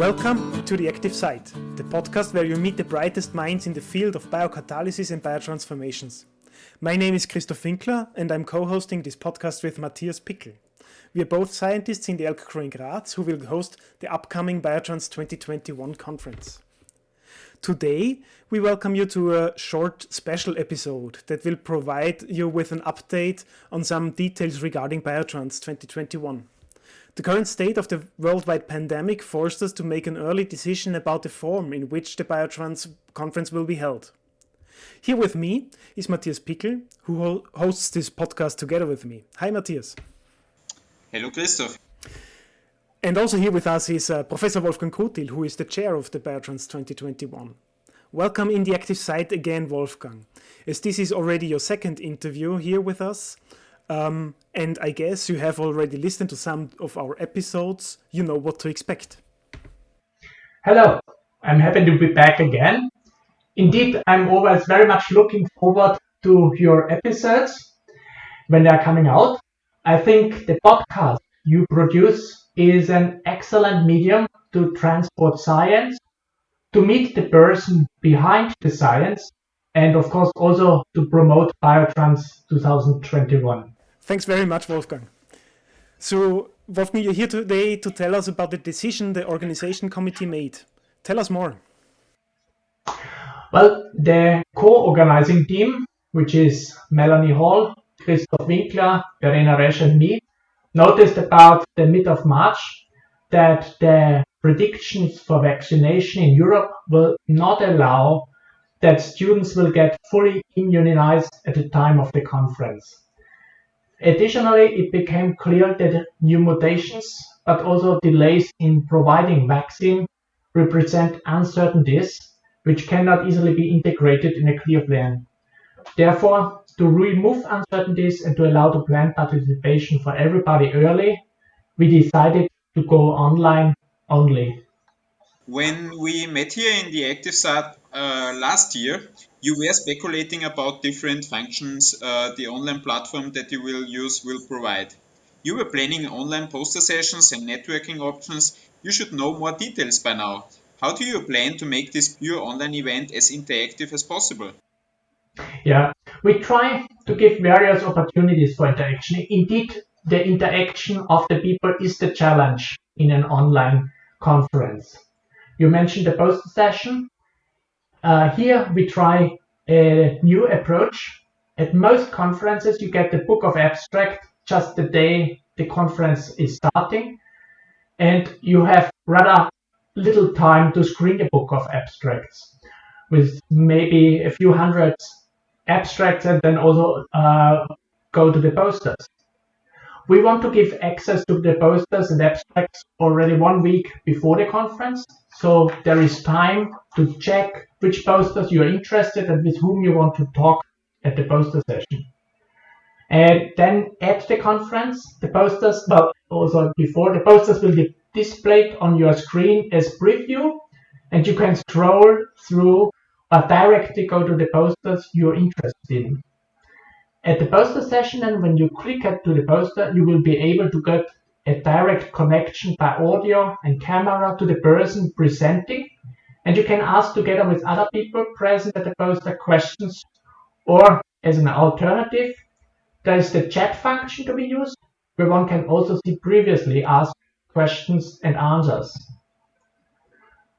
Welcome to The Active Site, the podcast where you meet the brightest minds in the field of biocatalysis and biotransformations. My name is Christoph Winkler, and I'm co hosting this podcast with Matthias Pickl. We are both scientists in the ELK in Graz who will host the upcoming Biotrans 2021 conference. Today, we welcome you to a short special episode that will provide you with an update on some details regarding Biotrans 2021. The current state of the worldwide pandemic forced us to make an early decision about the form in which the Biotrans conference will be held. Here with me is Matthias Pickl, who hosts this podcast together with me. Hi, Matthias. Hello, Christoph. And also here with us is uh, Professor Wolfgang Kroutil, who is the chair of the Biotrans 2021. Welcome in the active site again, Wolfgang. As this is already your second interview here with us, um, and I guess you have already listened to some of our episodes. You know what to expect. Hello, I'm happy to be back again. Indeed, I'm always very much looking forward to your episodes when they are coming out. I think the podcast you produce is an excellent medium to transport science, to meet the person behind the science, and of course also to promote Biotrans 2021. Thanks very much, Wolfgang. So, Wolfgang, you're here today to tell us about the decision the organization committee made. Tell us more. Well, the co-organizing team, which is Melanie Hall, Christoph Winkler, Verena Resch and me, noticed about the mid of March that the predictions for vaccination in Europe will not allow that students will get fully immunized at the time of the conference. Additionally, it became clear that new mutations, but also delays in providing vaccine, represent uncertainties which cannot easily be integrated in a clear plan. Therefore, to remove uncertainties and to allow the planned participation for everybody early, we decided to go online only. When we met here in the Active Site uh, last year, you were speculating about different functions uh, the online platform that you will use will provide. You were planning online poster sessions and networking options. You should know more details by now. How do you plan to make this pure online event as interactive as possible? Yeah, we try to give various opportunities for interaction. Indeed, the interaction of the people is the challenge in an online conference. You mentioned the poster session. Uh, here we try a new approach. At most conferences, you get the book of abstract just the day the conference is starting, and you have rather little time to screen a book of abstracts with maybe a few hundred abstracts and then also uh, go to the posters. We want to give access to the posters and abstracts already one week before the conference, so there is time to check which posters you are interested and with whom you want to talk at the poster session. And then at the conference, the posters, well, also before, the posters will be displayed on your screen as preview, and you can scroll through or directly go to the posters you're interested in. At the poster session, and when you click to the poster, you will be able to get a direct connection by audio and camera to the person presenting and you can ask together with other people present at the poster questions or as an alternative there is the chat function to be used where one can also see previously asked questions and answers.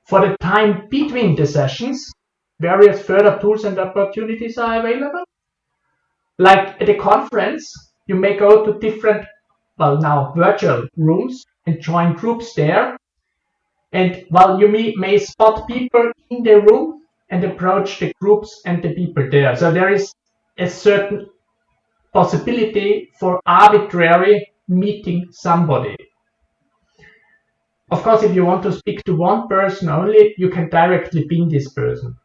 For the time between the sessions, various further tools and opportunities are available. Like at a conference, you may go to different, well now virtual rooms and join groups there and while you may, may spot people in the room and approach the groups and the people there. So there is a certain possibility for arbitrary meeting somebody. Of course, if you want to speak to one person only, you can directly ping this person.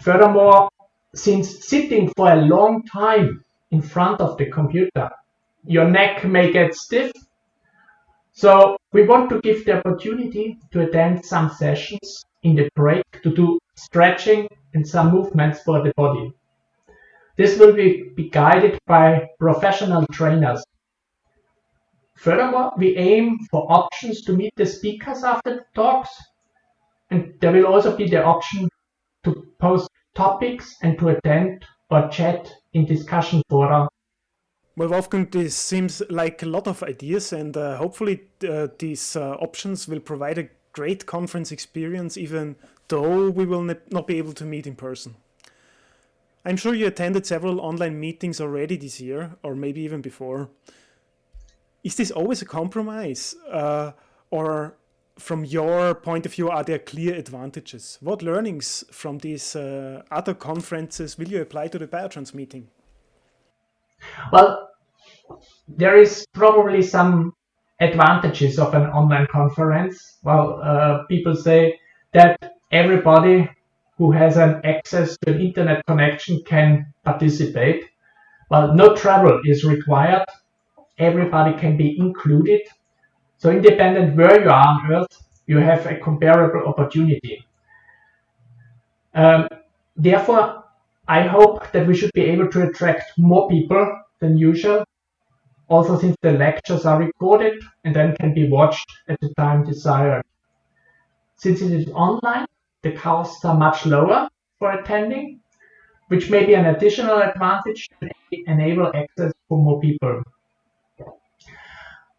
Furthermore, since sitting for a long time in front of the computer, your neck may get stiff so we want to give the opportunity to attend some sessions in the break to do stretching and some movements for the body. This will be, be guided by professional trainers. Furthermore, we aim for options to meet the speakers after the talks. And there will also be the option to post topics and to attend or chat in discussion fora. Well, Wolfgang, this seems like a lot of ideas, and uh, hopefully, uh, these uh, options will provide a great conference experience, even though we will not be able to meet in person. I'm sure you attended several online meetings already this year, or maybe even before. Is this always a compromise? Uh, or from your point of view, are there clear advantages? What learnings from these uh, other conferences will you apply to the Biotrans meeting? Well, there is probably some advantages of an online conference. Well, uh, people say that everybody who has an access to an internet connection can participate. Well, no travel is required. Everybody can be included. So independent where you are on Earth, you have a comparable opportunity. Um, therefore, I hope that we should be able to attract more people than usual. Also, since the lectures are recorded and then can be watched at the time desired. Since it is online, the costs are much lower for attending, which may be an additional advantage to enable access for more people.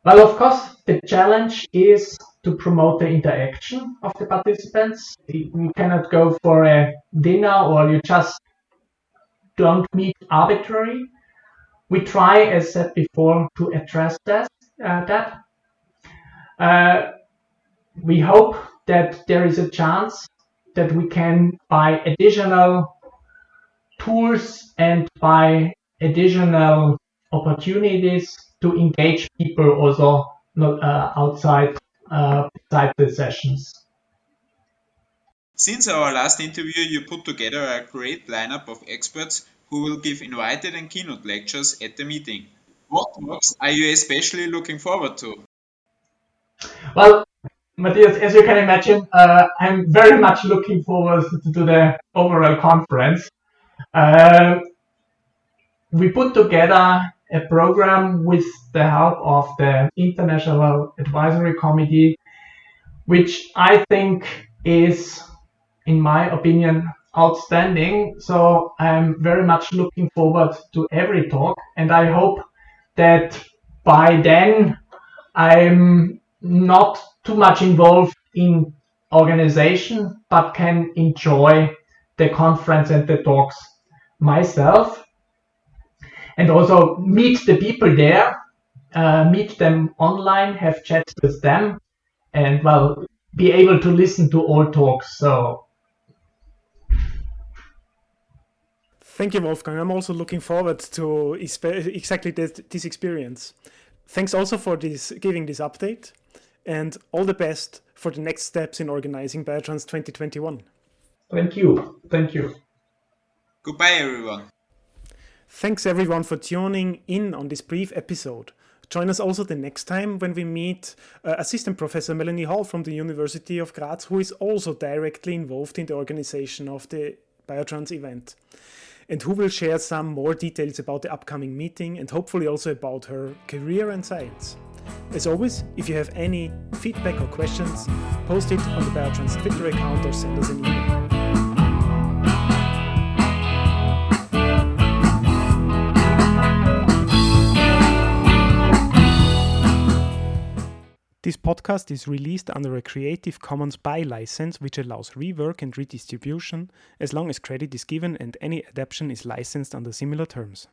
Well, of course, the challenge is to promote the interaction of the participants. You cannot go for a dinner or you just don't meet arbitrary. We try, as said before, to address that. Uh. Uh, we hope that there is a chance that we can buy additional tools and buy additional opportunities to engage people also uh, outside uh, the sessions. Since our last interview, you put together a great lineup of experts who will give invited and keynote lectures at the meeting. What talks are you especially looking forward to? Well, Matthias, as you can imagine, uh, I'm very much looking forward to, the overall conference. Uh, we put together a program with the help of the International Advisory Committee, which I think is, in my opinion, outstanding. So I'm very much looking forward to every talk, and I hope that by then I'm not too much involved in organization, but can enjoy the conference and the talks myself and also meet the people there, uh, meet them online, have chats with them, and well, be able to listen to all talks. So. Thank you, Wolfgang. I'm also looking forward to exactly this, this experience. Thanks also for this giving this update, and all the best for the next steps in organizing Biotrans 2021. Thank you. Thank you. Goodbye, everyone. Thanks everyone for tuning in on this brief episode. Join us also the next time when we meet uh, Assistant Professor Melanie Hall from the University of Graz, who is also directly involved in the organization of the Biotrans event, and who will share some more details about the upcoming meeting and hopefully also about her career and science. As always, if you have any feedback or questions, post it on the Biotrans Twitter account or send us an email. This podcast is released under a Creative Commons by license, which allows rework and redistribution as long as credit is given and any adaptation is licensed under similar terms.